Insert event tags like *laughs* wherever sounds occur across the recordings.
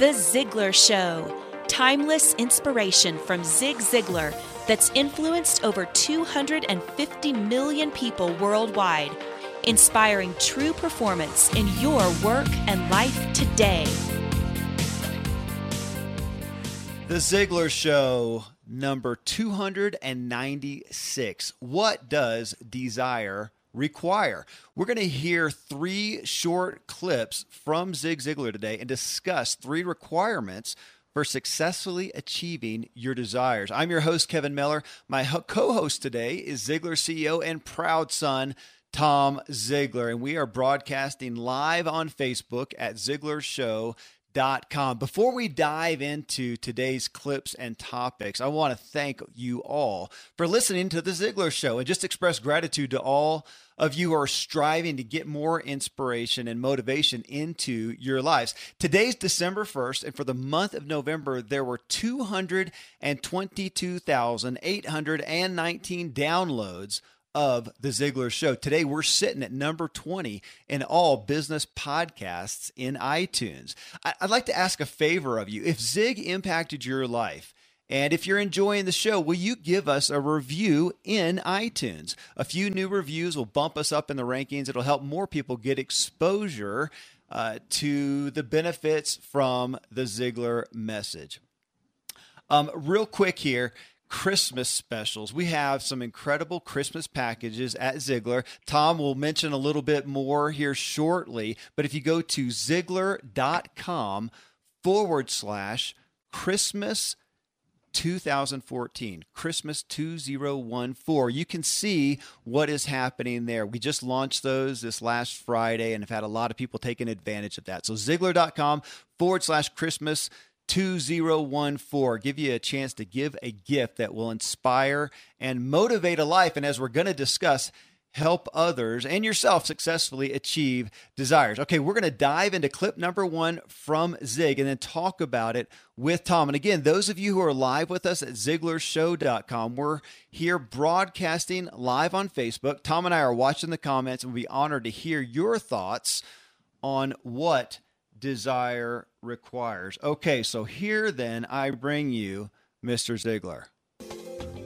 The Ziglar Show. Timeless inspiration from Zig Ziglar that's influenced over 250 million people worldwide, inspiring true performance in your work and life today. The Ziglar Show, number 296. What does desire require. We're going to hear three short clips from Zig Ziglar today and discuss three requirements for successfully achieving your desires. I'm your host, Kevin Miller. My co host today is Ziglar CEO and proud son, Tom Ziglar, and we are broadcasting live on Facebook at Ziglar Show Com. Before we dive into today's clips and topics, I want to thank you all for listening to The Ziglar Show and just express gratitude to all of you who are striving to get more inspiration and motivation into your lives. Today's December 1st, and for the month of November, there were 222,819 downloads of The Ziglar Show. Today, we're sitting at number 20 in all business podcasts in iTunes. I'd like to ask a favor of you. If Zig impacted your life, and if you're enjoying the show, will you give us a review in iTunes? A few new reviews will bump us up in the rankings. It'll help more people get exposure uh, to the benefits from the Ziglar message. Um, real quick here, Christmas specials. We have some incredible Christmas packages at Ziglar. Tom will mention a little bit more here shortly, but if you go to Ziglar.com forward slash Christmas 2014, Christmas 2014. You can see what is happening there. We just launched those this last Friday and have had a lot of people taking advantage of that. So, Ziglar.com forward slash Christmas 2014. Give you a chance to give a gift that will inspire and motivate a life. And as we're going to discuss, help others and yourself successfully achieve desires. Okay, we're going to dive into clip number one from Zig and then talk about it with Tom. And again, those of you who are live with us at ZiglarShow.com, we're here broadcasting live on Facebook. Tom and I are watching the comments and we'll be honored to hear your thoughts on what desire requires. Okay, so here then I bring you Mr. Ziglar.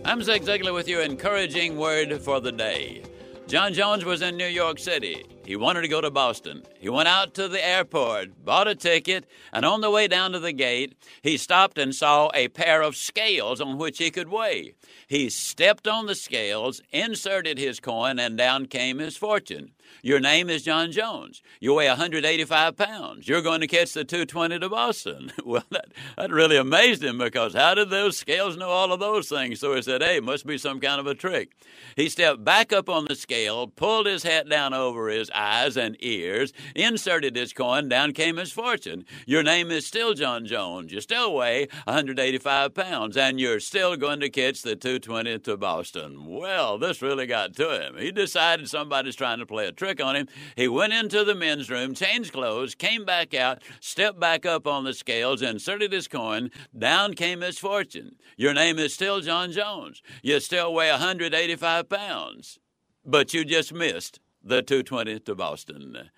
I'm Zig Ziglar with your encouraging word for the day. John Jones was in New York City. He wanted to go to Boston. He went out to the airport, bought a ticket, and on the way down to the gate, he stopped and saw a pair of scales on which he could weigh. He stepped on the scales, inserted his coin, and down came his fortune. Your name is John Jones. You weigh 185 pounds. You're going to catch the 220 to Boston. *laughs* Well, that, that really amazed him because how did those scales know all of those things? So he said, hey, must be some kind of a trick. He stepped back up on the scale, pulled his hat down over his eyes and ears, inserted his coin, down came his fortune. Your name is still John Jones. You still weigh 185 pounds, and you're still going to catch the 220 to Boston. Well, this really got to him. He decided somebody's trying to play a trick on him. He went into the men's room, changed clothes, came back out, stepped back up on the scales, inserted his coin. Down came his fortune. Your name is still John Jones. You still weigh 185 pounds, but you just missed the 220 to Boston.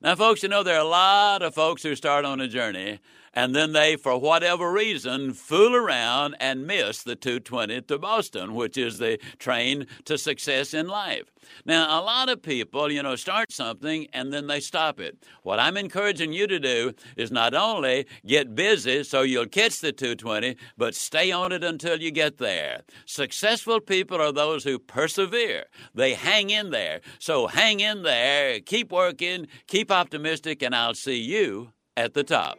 Now, folks, you know, there are a lot of folks who start on a journey and then they, for whatever reason, fool around and miss the 220 to Boston, which is the train to success in life. Now, a lot of people, you know, start something and then they stop it. What I'm encouraging you to do is not only get busy so you'll catch the 220, but stay on it until you get there. Successful people are those who persevere. They hang in there. So hang in there, keep working, keep optimistic, and I'll see you at the top.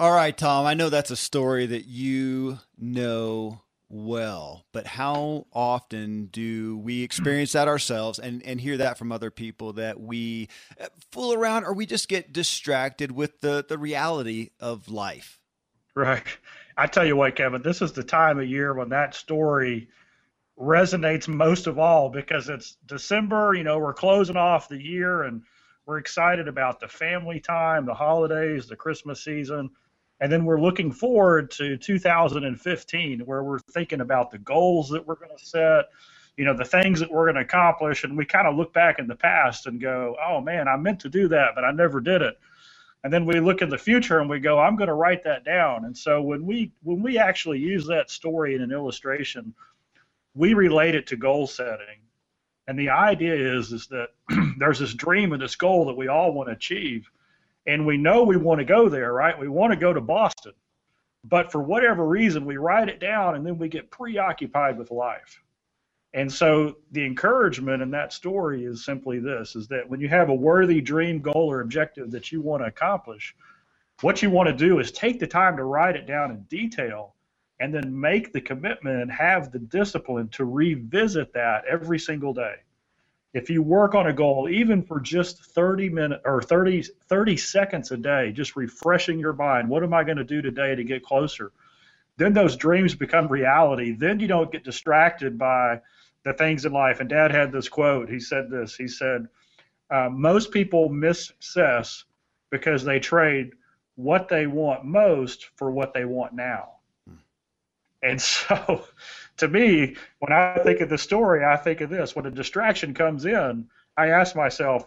All right, Tom, I know that's a story that you know well, but how often do we experience that ourselves and, and hear that from other people that we uh, fool around or we just get distracted with the, the reality of life? Right. I tell you what, Kevin, this is the time of year when that story resonates most of all because it's December, you know, we're closing off the year and we're excited about the family time, the holidays, the Christmas season and then we're looking forward to 2015, where we're thinking about the goals that we're going to set, you know, the things that we're going to accomplish. And we kind of look back in the past and go, oh man, I meant to do that, but I never did it. And then we look in the future and we go, I'm going to write that down. And so when we when we actually use that story in an illustration, we relate it to goal setting. And the idea is is that *clears throat* there's this dream and this goal that we all want to achieve and we know we want to go there, right? We want to go to Boston. But for whatever reason, we write it down and then we get preoccupied with life. And so the encouragement in that story is simply this is that when you have a worthy dream, goal, or objective that you want to accomplish, what you want to do is take the time to write it down in detail and then make the commitment and have the discipline to revisit that every single day if you work on a goal even for just 30 minutes or 30 30 seconds a day just refreshing your mind what am i going to do today to get closer? Then those dreams become reality. Then you don't get distracted by the things in life. And dad had this quote. He said this. He said uh, most people miss success because they trade what they want most for what they want now. Hmm. and *laughs* so to me, when I think of the story, I think of this. When a distraction comes in, I ask myself,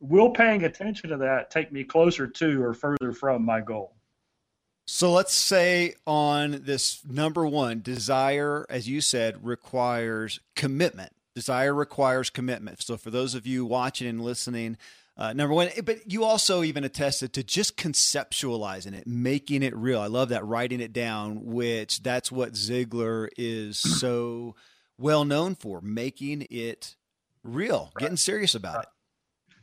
will paying attention to that take me closer to or further from my goal? So let's say on this number one, desire, as you said, requires commitment. Desire requires commitment. So for those of you watching and listening, uh, number one, but you also even attested to just conceptualizing it, making it real. I love that, writing it down, which that's what Ziglar is *clears throat* so well known for, making it real, right. getting serious about right. it.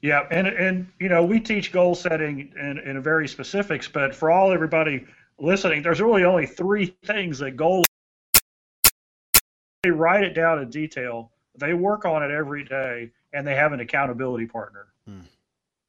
Yeah, and and you know we teach goal setting in, in a very specifics, but for all everybody listening, there's really only three things that goal. They write it down in detail. They work on it every day, and they have an accountability partner. Hmm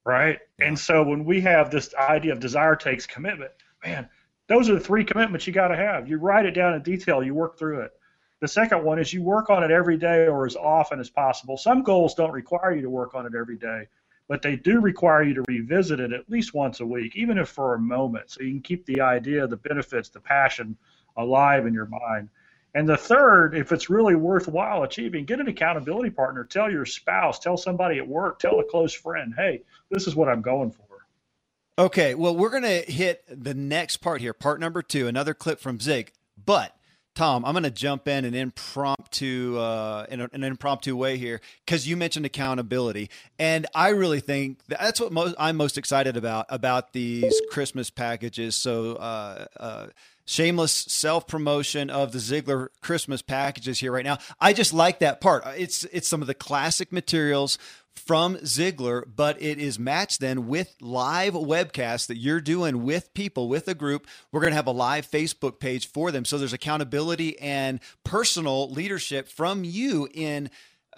right? Yeah. And so when we have this idea of desire takes commitment, man, those are the three commitments you got to have. You write it down in detail, you work through it. The second one is you work on it every day or as often as possible. Some goals don't require you to work on it every day, but they do require you to revisit it at least once a week, even if for a moment, so you can keep the idea, the benefits, the passion alive in your mind. And the third, if it's really worthwhile achieving, get an accountability partner. Tell your spouse, tell somebody at work, tell a close friend, hey, this is what I'm going for. Okay, well, we're going to hit the next part here, part number two, another clip from Zig. But Tom, I'm going to jump in an impromptu, uh, in an impromptu way here because you mentioned accountability, and I really think that's what most, I'm most excited about about these Christmas packages. So, uh, uh, shameless self promotion of the Ziglar Christmas packages here right now. I just like that part. It's it's some of the classic materials from Ziglar, but it is matched then with live webcasts that you're doing with people, with a group. We're going to have a live Facebook page for them. So there's accountability and personal leadership from you in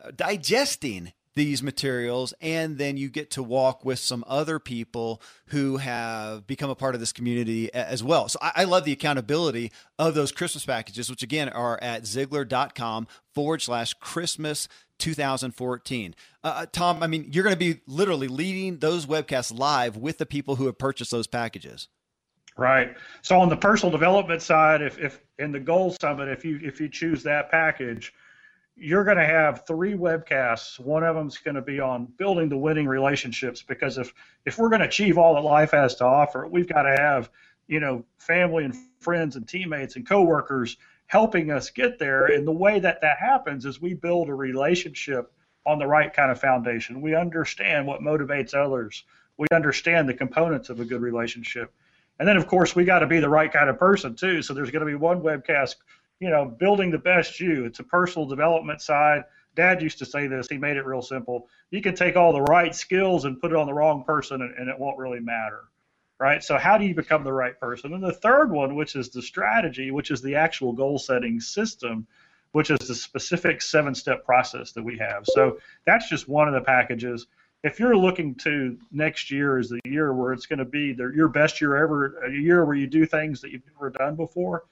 uh, digesting these materials and then you get to walk with some other people who have become a part of this community as well. So i, I love the accountability of those christmas packages which again are at ziglar.com forward slash christmas 2014 uh, uh, tom i mean you're going to be literally leading those webcasts live with the people who have purchased those packages. Right. So on the personal development side if, if in the goal summit if you if you choose that package you're going to have three webcasts. One of them is going to be on building the winning relationships because if if we're going to achieve all that life has to offer, we've got to have you know family and friends and teammates and coworkers helping us get there. And the way that that happens is we build a relationship on the right kind of foundation. We understand what motivates others. We understand the components of a good relationship. And then of course we got to be the right kind of person too. So there's going to be one webcast you know, building the best you. It's a personal development side. Dad used to say this. He made it real simple. You can take all the right skills and put it on the wrong person, and, and it won't really matter, right? So how do you become the right person? And the third one, which is the strategy, which is the actual goal setting system, which is the specific seven-step process that we have. So that's just one of the packages. If you're looking to next year is the year where it's going to be the, your best year ever, a year where you do things that you've never done before,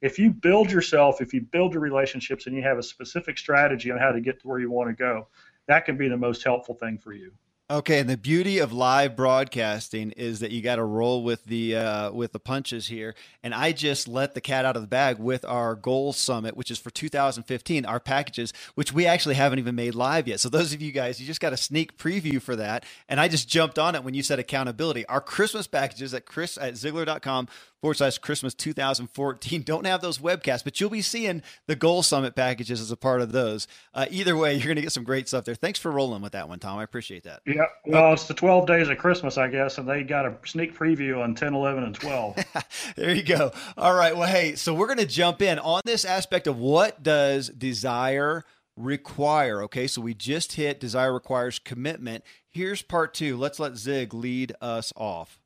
if you build yourself, if you build your relationships and you have a specific strategy on how to get to where you want to go, that can be the most helpful thing for you. Okay, and the beauty of live broadcasting is that you got to roll with the uh, with the punches here. And I just let the cat out of the bag with our goal summit, which is for 2015. Our packages, which we actually haven't even made live yet. So those of you guys, you just got a sneak preview for that. And I just jumped on it when you said accountability. Our Christmas packages at Chris at Ziglar.com forward slash Christmas 2014. Don't have those webcasts, but you'll be seeing the Goal Summit packages as a part of those. Uh, either way, you're going to get some great stuff there. Thanks for rolling with that one, Tom. I appreciate that. Yeah. Well, it's the 12 days of Christmas, I guess, and they got a sneak preview on 10, 11, and 12. *laughs* there you go. All right. Well, hey, so we're going to jump in on this aspect of what does desire require. Okay. So we just hit desire requires commitment. Here's part two. Let's let Zig lead us off.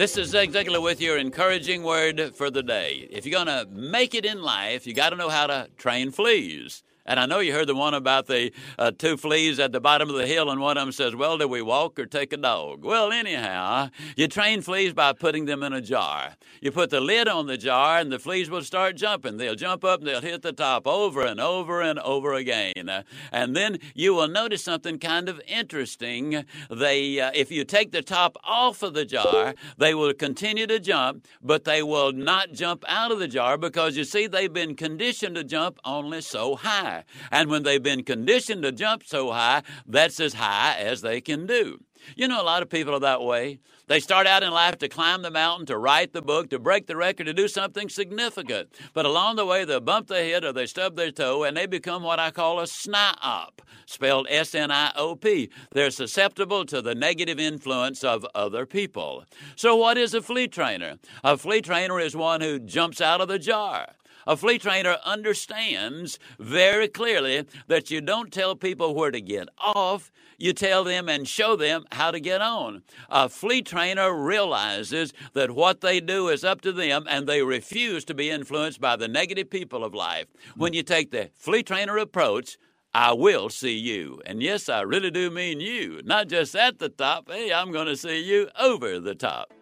This is Zig Ziglar with your encouraging word for the day. If you're going to make it in life, you got to know how to train fleas. And I know you heard the one about the uh, two fleas at the bottom of the hill, and one of them says, Well, do we walk or take a dog? Well, anyhow, you train fleas by putting them in a jar. You put the lid on the jar, and the fleas will start jumping. They'll jump up and they'll hit the top over and over and over again. And then you will notice something kind of interesting. They, uh, if you take the top off of the jar, they will continue to jump, but they will not jump out of the jar because you see, they've been conditioned to jump only so high high. And when they've been conditioned to jump so high, that's as high as they can do. You know, a lot of people are that way. They start out in life to climb the mountain, to write the book, to break the record, to do something significant. But along the way, they bump their head or they stub their toe, and they become what I call a sniop, spelled S N I O P. They're susceptible to the negative influence of other people. So, what is a flea trainer? A flea trainer is one who jumps out of the jar. A flea trainer understands very clearly that you don't tell people where to get off, you tell them and show them how to get on. A flea trainer realizes that what they do is up to them and they refuse to be influenced by the negative people of life. When you take the flea trainer approach, I will see you. And yes, I really do mean you, not just at the top. Hey, I'm going to see you over the top.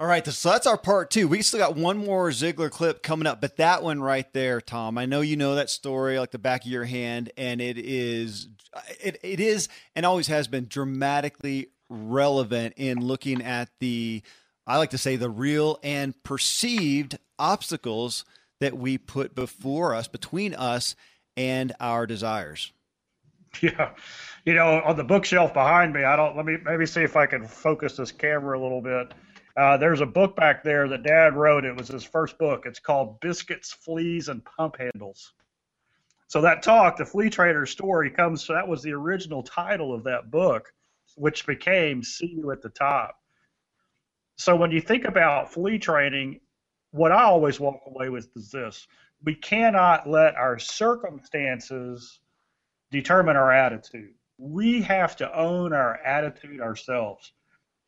All right, so that's our part two. We still got one more Ziglar clip coming up, but that one right there, Tom. I know you know that story like the back of your hand, and it is, uh, it it is, and always has been dramatically relevant in looking at the, I like to say, the real and perceived obstacles that we put before us, between us and our desires. Yeah, you know, on the bookshelf behind me, I don't. Let me maybe see if I can focus this camera a little bit. Uh, there's a book back there that Dad wrote. It was his first book. It's called Biscuits, Fleas, and Pump Handles. So that talk, the flea trainer story, comes. That was the original title of that book, which became "See You at the Top." So when you think about flea training, what I always walk away with is this we cannot let our circumstances determine our attitude. We have to own our attitude ourselves.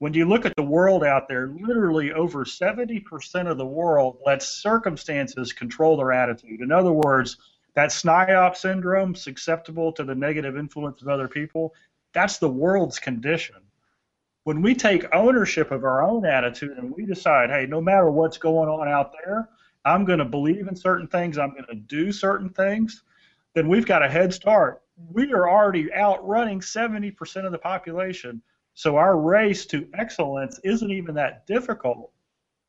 When you look at the world out there, literally over 70% of the world lets circumstances control their attitude. In other words, that SNIOP syndrome, susceptible to the negative influence of other people, that's the world's condition. When we take ownership of our own attitude and we decide, hey, no matter what's going on out there, I'm going to believe in certain things, I'm going to do certain things, then we've got a head start. We are already outrunning 70% of the population. So our race to excellence isn't even that difficult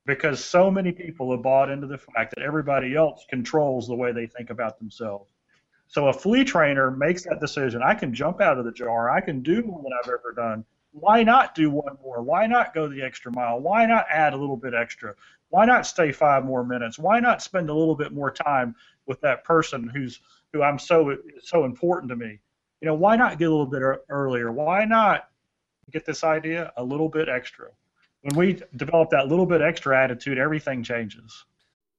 because so many people have bought into the fact that everybody else controls the way they think about themselves. So a flea trainer makes that decision. I can jump out of the jar. I can do more than I've ever done. Why not do one more? Why not go the extra mile? Why not add a little bit extra? Why not stay five more minutes? Why not spend a little bit more time with that person who's who I'm so so important to me? You know, why not get a little bit earlier? Why not get this idea a little bit extra? When we develop that little bit extra attitude, everything changes.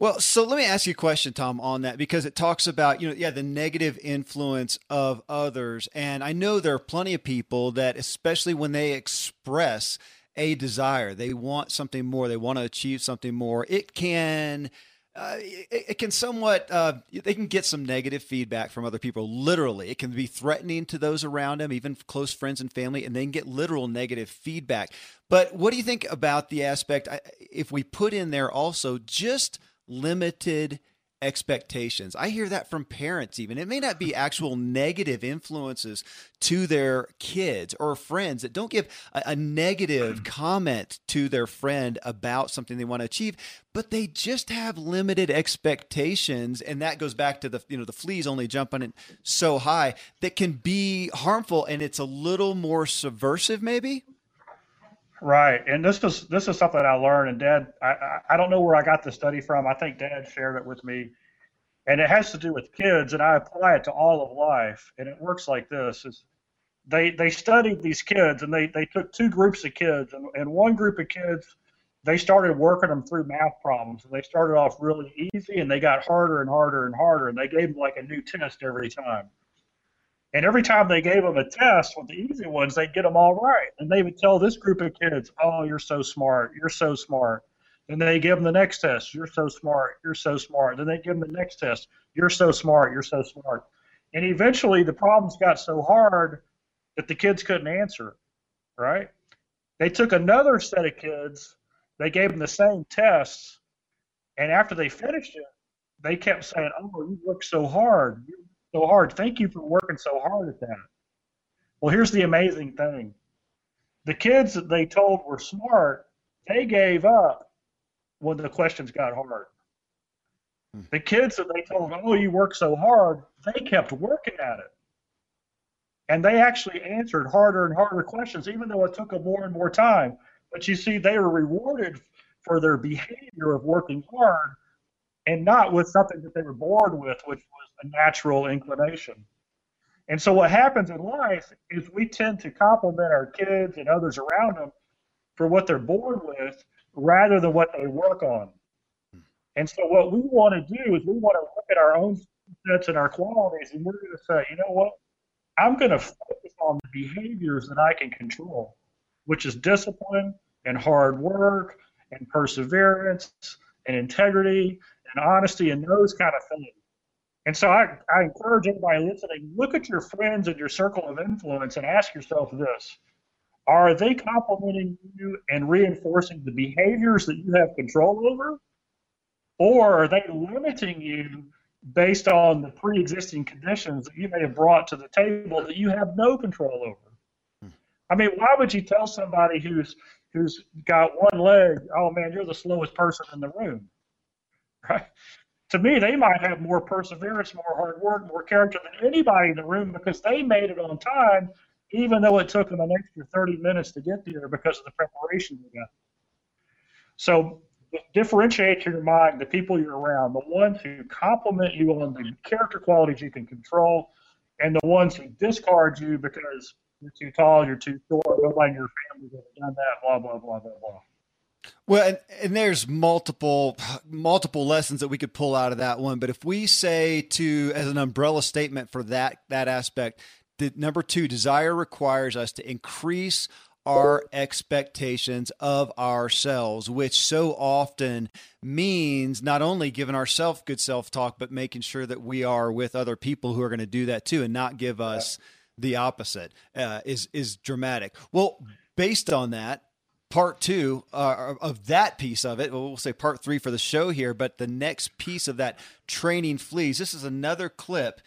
Well, so let me ask you a question, Tom, on that because it talks about, you know, yeah, the negative influence of others. And I know there are plenty of people that, especially when they express a desire, they want something more, they want to achieve something more, it can. Uh, it, it, can somewhat uh, they can get some negative feedback from other people literally it can be threatening to those around them even close friends and family and they can get literal negative feedback but what do you think about the aspect if we put in there also just limited expectations. I hear that from parents, even. It may not be actual *laughs* negative influences to their kids or friends that don't give a, a, negative *clears throat* comment to their friend about something they want to achieve, but they just have limited expectations. And that goes back to the, you know, the fleas only jumping so high that can be harmful and it's a little more subversive, maybe. Right, and this is this is something I learned, and Dad, I I don't know where I got the study from. I think Dad shared it with me, and it has to do with kids, and I apply it to all of life, and it works like this: is they they studied these kids, and they they took two groups of kids, and, and one group of kids they started working them through math problems, and they started off really easy, and they got harder and harder and harder, and they gave them like a new test every time. And every time they gave them a test with the easy ones, they'd get them all right. And they would tell this group of kids, "Oh, you're so smart. You're so smart." Then they give them the next test. You're so smart. You're so smart. Then they give them the next test. You're so smart. You're so smart. And eventually, the problems got so hard that the kids couldn't answer. Right? They took another set of kids. They gave them the same tests, and after they finished it, they kept saying, "Oh, you worked so hard. You so hard. Thank you for working so hard at that. Well, here's the amazing thing the kids that they told were smart, they gave up when the questions got hard. Hmm. The kids that they told, oh, you work so hard, they kept working at it. And they actually answered harder and harder questions, even though it took them more and more time. But you see, they were rewarded for their behavior of working hard and not with something that they were born with, which was a natural inclination. And so what happens in life is we tend to compliment our kids and others around them for what they're born with rather than what they work on. And so what we want to do is we want to look at our own sets and our qualities and we're going to say, you know what? I'm going to focus on the behaviors that I can control, which is discipline and hard work and perseverance and integrity and honesty and those kind of things. And so I, I encourage everybody listening, look at your friends and your circle of influence and ask yourself this. Are they complimenting you and reinforcing the behaviors that you have control over? Or are they limiting you based on the pre existing conditions that you may have brought to the table that you have no control over? I mean, why would you tell somebody who's who's got one leg, oh man, you're the slowest person in the room? To me, they might have more perseverance, more hard work, more character than anybody in the room because they made it on time, even though it took them an extra 30 minutes to get there because of the preparation they got. So differentiate your mind the people you're around, the ones who compliment you on the character qualities you can control, and the ones who discard you because you're too tall, you're too short, nobody in your family's ever done that, blah, blah, blah, blah, blah. Well, and, and there's multiple multiple lessons that we could pull out of that one. But if we say to as an umbrella statement for that that aspect, the number two, desire requires us to increase our expectations of ourselves, which so often means not only giving ourselves good self talk, but making sure that we are with other people who are going to do that too and not give us the opposite uh, is is dramatic. Well, based on that, part two uh, of that piece of it. We'll say part three for the show here, but the next piece of that training fleas. This is another clip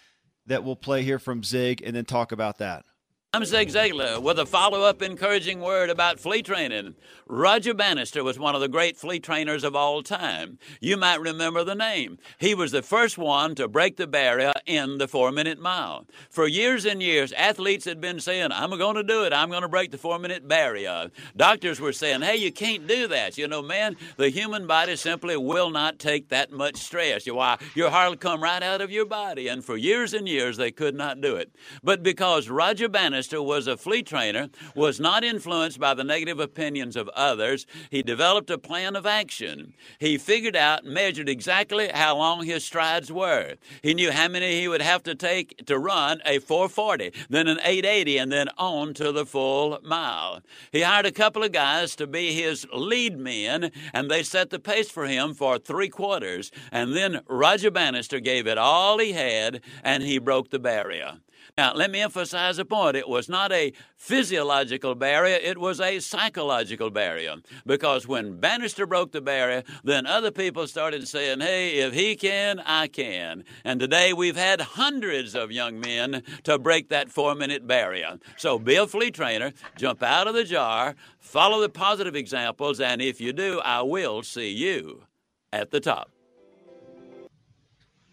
that we'll play here from Zig and then talk about that. I'm Zig Ziglar with a follow up encouraging word about flea training. Roger Bannister was one of the great flea trainers of all time. You might remember the name. He was the first one to break the barrier in the four minute mile. For years and years, athletes had been saying, I'm going to do it. I'm going to break the four minute barrier. Doctors were saying, hey, you can't do that. You know, man, the human body simply will not take that much stress. Why? Your heart will come right out of your body. And for years and years, they could not do it. But because Roger Bannister Bannister was a flea trainer, was not influenced by the negative opinions of others. He developed a plan of action. He figured out, measured exactly how long his strides were. He knew how many he would have to take to run a 440, then an 880, and then on to the full mile. He hired a couple of guys to be his lead men, and they set the pace for him for three quarters. And then Roger Bannister gave it all he had, and he broke the barrier. Now, let me emphasize a point. It was not a physiological barrier, it was a psychological barrier. Because when Bannister broke the barrier, then other people started saying, hey, if he can, I can. And today we've had hundreds of young men to break that four minute barrier. So be a flea trainer, jump out of the jar, follow the positive examples, and if you do, I will see you at the top.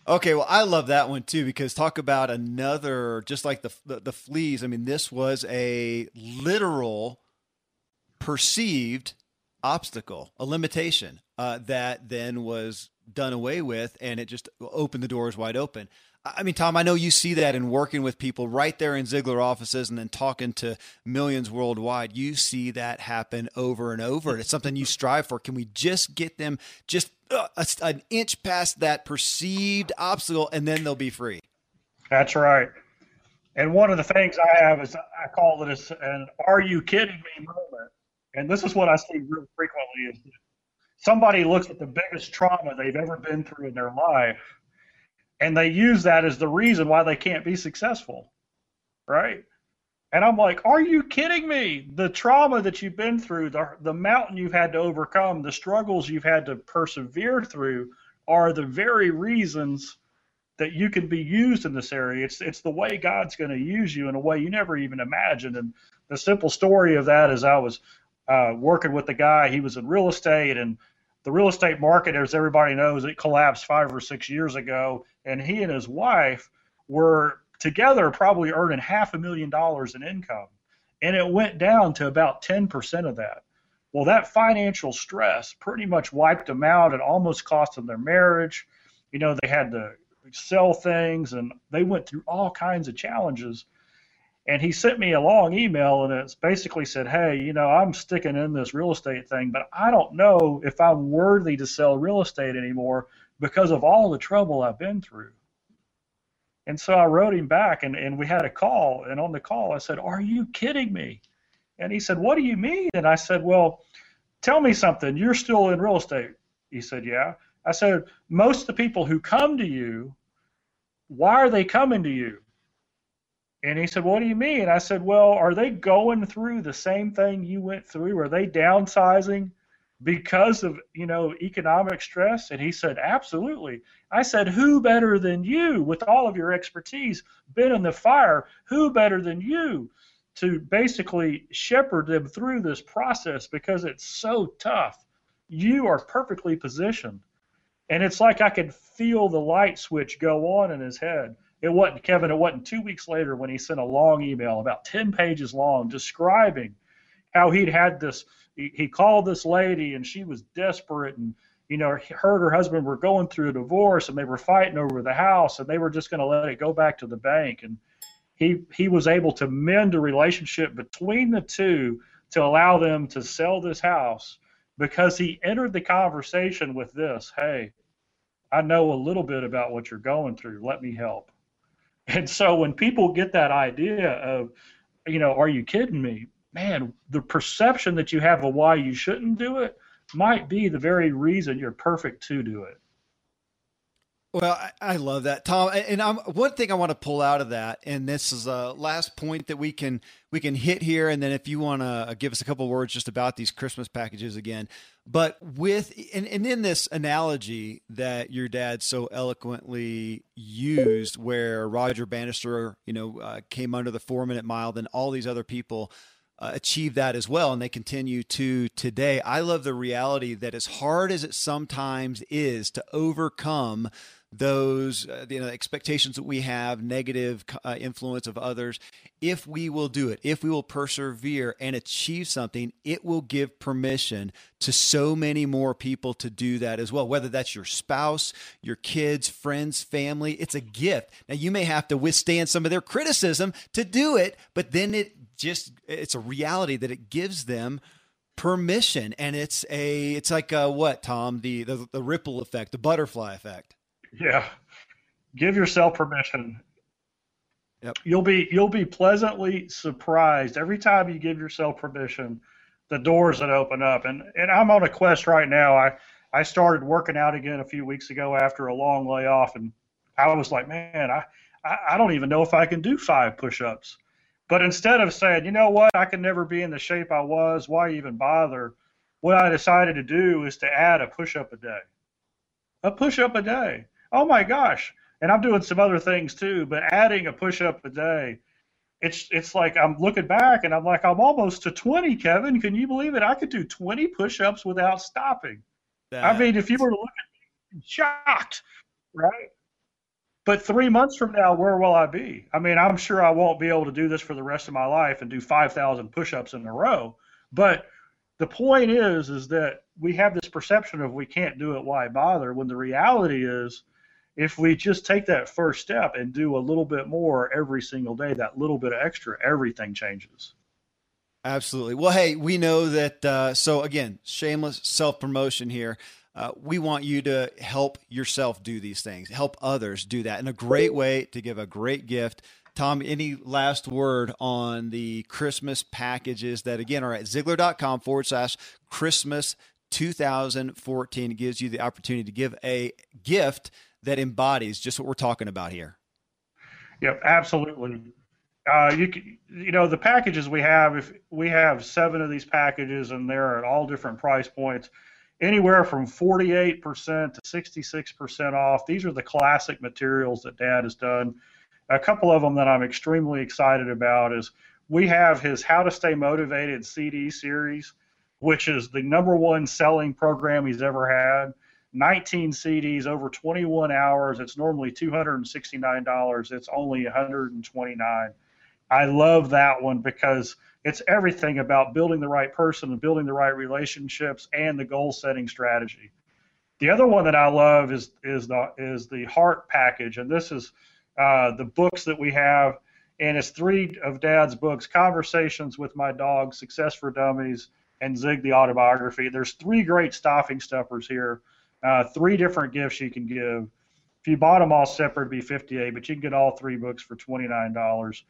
Okay, well, I love that one too because talk about another, just like the, the, the fleas. I mean, this was a literal, perceived obstacle, a limitation uh, that then was done away with, and it just opened the doors wide open. I mean, Tom, I know you see that in working with people right there in Ziglar offices and then talking to millions worldwide. You see that happen over and over. It's something you strive for. Can we just get them just uh, a, an inch past that perceived obstacle and then they'll be free? That's right. And one of the things I have is I call it an "Are you kidding me?" moment. And this is what I see real frequently: is somebody looks at the biggest trauma they've ever been through in their life and they use that as the reason why they can't be successful right? And i'm like are you kidding me? The trauma that you've been through the, the mountain you've had to overcome the struggles you've had to persevere through are the very reasons that you can be used in this area. It's it's the way god's going to use you in a way you never even imagined. And the simple story of that is i was uh, working with the guy. He was in real estate and the real estate market, as everybody knows, it collapsed five or six years ago, and he and his wife were together probably earning half a million dollars in income, and it went down to about 10% of that. Well, that financial stress pretty much wiped them out. It almost cost them their marriage. You know, they had to sell things, and they went through all kinds of challenges and he sent me a long email and it's basically said hey you know i'm sticking in this real estate thing but i don't know if i'm worthy to sell real estate anymore because of all the trouble i've been through. And so i wrote him back and, and we had a call and on the call i said are you kidding me? And he said what do you mean? And i said well tell me something. You're still in real estate. He said yeah. I said most of the people who come to you why are they coming to you? And he said, What do you mean? I said, Well, are they going through the same thing you went through? Are they downsizing because of, you know, economic stress? And he said, Absolutely. I said, Who better than you, with all of your expertise, been in the fire, who better than you to basically shepherd them through this process because it's so tough? You are perfectly positioned. And it's like I could feel the light switch go on in his head it wasn't Kevin. It wasn't two weeks later when he sent a long email, about ten pages long, describing how he'd had this. He, he called this lady, and she was desperate, and you know, her and her husband were going through a divorce, and they were fighting over the house, and they were just going to let it go back to the bank. And he he was able to mend a relationship between the two to allow them to sell this house because he entered the conversation with this, "Hey, I know a little bit about what you're going through. Let me help." And so when people get that idea of, you know, are you kidding me? Man, the perception that you have of why you shouldn't do it might be the very reason you're perfect to do it. Well, I, I, love that, Tom. And I'm, one thing I want to pull out of that, and this is a last point that we can we can hit here, and then if you want to uh, give us a couple words just about these Christmas packages again, but with and, and in this analogy that your dad so eloquently used, where Roger Bannister, you know, uh, came under the four minute mile, then all these other people uh, achieve that as well, and they continue to today. I love the reality that as hard as it sometimes is to overcome those uh, you know expectations that we have, negative uh, influence of others. If we will do it, if we will persevere and achieve something, it will give permission to so many more people to do that as well. Whether that's your spouse, your kids, friends, family, it's a gift. Now you may have to withstand some of their criticism to do it, but then it just it's a reality that it gives them permission. And it's a it's like uh, what tom? The, the the ripple effect the butterfly effect. Yeah. Give yourself permission. Yep. you'll be you'll be pleasantly surprised every time you give yourself permission the doors that open up. And and i'm on a quest right now. I i started working out again a few weeks ago after a long layoff. And i was like man i i, I don't even know if i can do five push-ups but instead of saying, you know what, I can never be in the shape I was, why even bother? What I decided to do is to add a push up a day. A push up a day. Oh my gosh. And I'm doing some other things too, but adding a push up a day, it's it's like I'm looking back and I'm like, I'm almost to 20, Kevin. Can you believe it? I could do 20 push ups without stopping. That... I mean, if you were to look at me, shocked, right? But three months from now, where will I be? I mean, I'm sure I won't be able to do this for the rest of my life and do 5,000 push-ups in a row. But the point is, is that we have this perception of we can't do it, why bother? When the reality is, if we just take that first step and do a little bit more every single day, that little bit of extra, everything changes. Absolutely. Well, hey, we know that. Uh, so again, shameless self promotion here. Uh, we want you to help yourself do these things, help others do that. And a great way to give a great gift. Tom, any last word on the Christmas packages that, again, are at Ziglar.com forward slash Christmas 2014? It gives you the opportunity to give a gift that embodies just what we're talking about here. Yep, absolutely. Uh, you you know the packages we have if we have seven of these packages and they're at all different price points anywhere from 48% to 66% off. These are the classic materials that Dad has done. A couple of them that I'm extremely excited about is we have his How to Stay Motivated CD series, which is the number one selling program he's ever had. 19 CDs over 21 hours. It's normally $269. It's only 129. I love that one because it's everything about building the right person and building the right relationships and the goal setting strategy. The other one that I love is is the is the heart package, and this is uh, the books that we have, and it's three of Dad's books: Conversations with My Dog, Success for Dummies, and Zig the Autobiography. There's three great stocking stuffers here, uh, three different gifts you can give. If you bought them all separate, it'd be 58, but you can get all three books for $29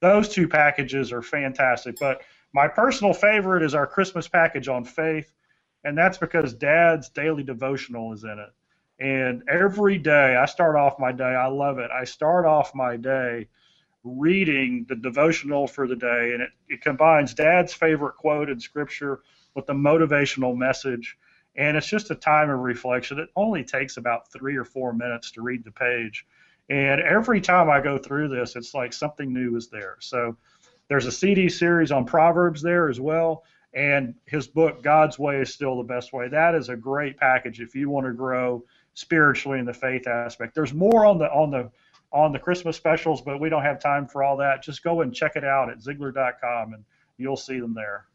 those two packages are fantastic. But my personal favorite is our Christmas package on faith, and that's because Dad's daily devotional is in it. And every day I start off my day, I love it. I start off my day reading the devotional for the day, and it, it combines Dad's favorite quote in Scripture with the motivational message. And it's just a time of reflection. It only takes about three or four minutes to read the page and every time I go through this, it's like something new is there. So there's a CD series on Proverbs there as well. And his book, God's Way is Still the Best Way. That is a great package if you want to grow spiritually in the faith aspect. There's more on the on the on the Christmas specials, but we don't have time for all that. Just go and check it out at Ziglar.com and you'll see them there.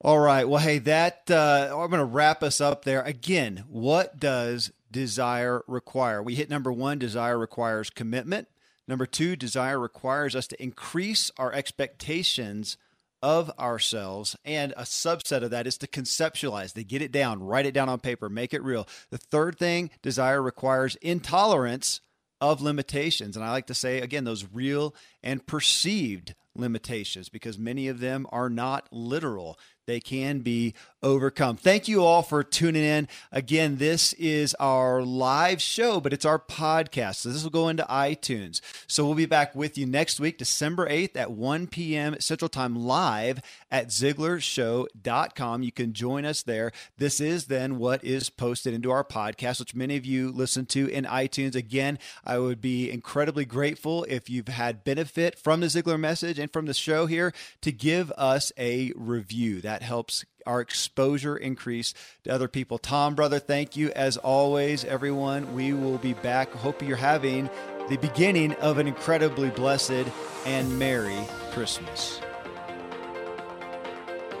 All right. Well, hey, that uh, I'm going to wrap us up there. Again, what does desire require? We hit number one. Desire requires commitment. Number two, desire requires us to increase our expectations of ourselves. And a subset of that is to conceptualize, to get it down, write it down on paper, make it real. The third thing, desire requires intolerance of limitations. And I like to say, again, those real and perceived limitations because many of them are not literal they can be overcome. Thank you all for tuning in. Again, this is our live show, but it's our podcast. So this will go into iTunes. So we'll be back with you next week, December 8th at 1 p.m. Central Time live at ZiglarShow.com. You can join us there. This is then what is posted into our podcast, which many of you listen to in iTunes. Again, I would be incredibly grateful if you've had benefit from the Ziglar message and from the show here to give us a review. That helps our exposure increase to other people. Tom, brother, thank you as always, everyone. We will be back. Hope you're having the beginning of an incredibly blessed and merry Christmas.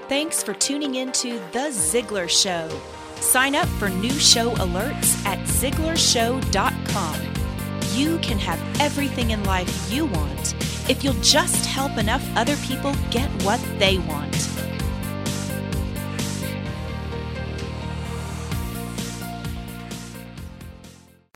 Thanks for tuning in to The Ziglar Show. Sign up for new show alerts at ZiglarShow.com. You can have everything in life you want if you'll just help enough other people get what they want.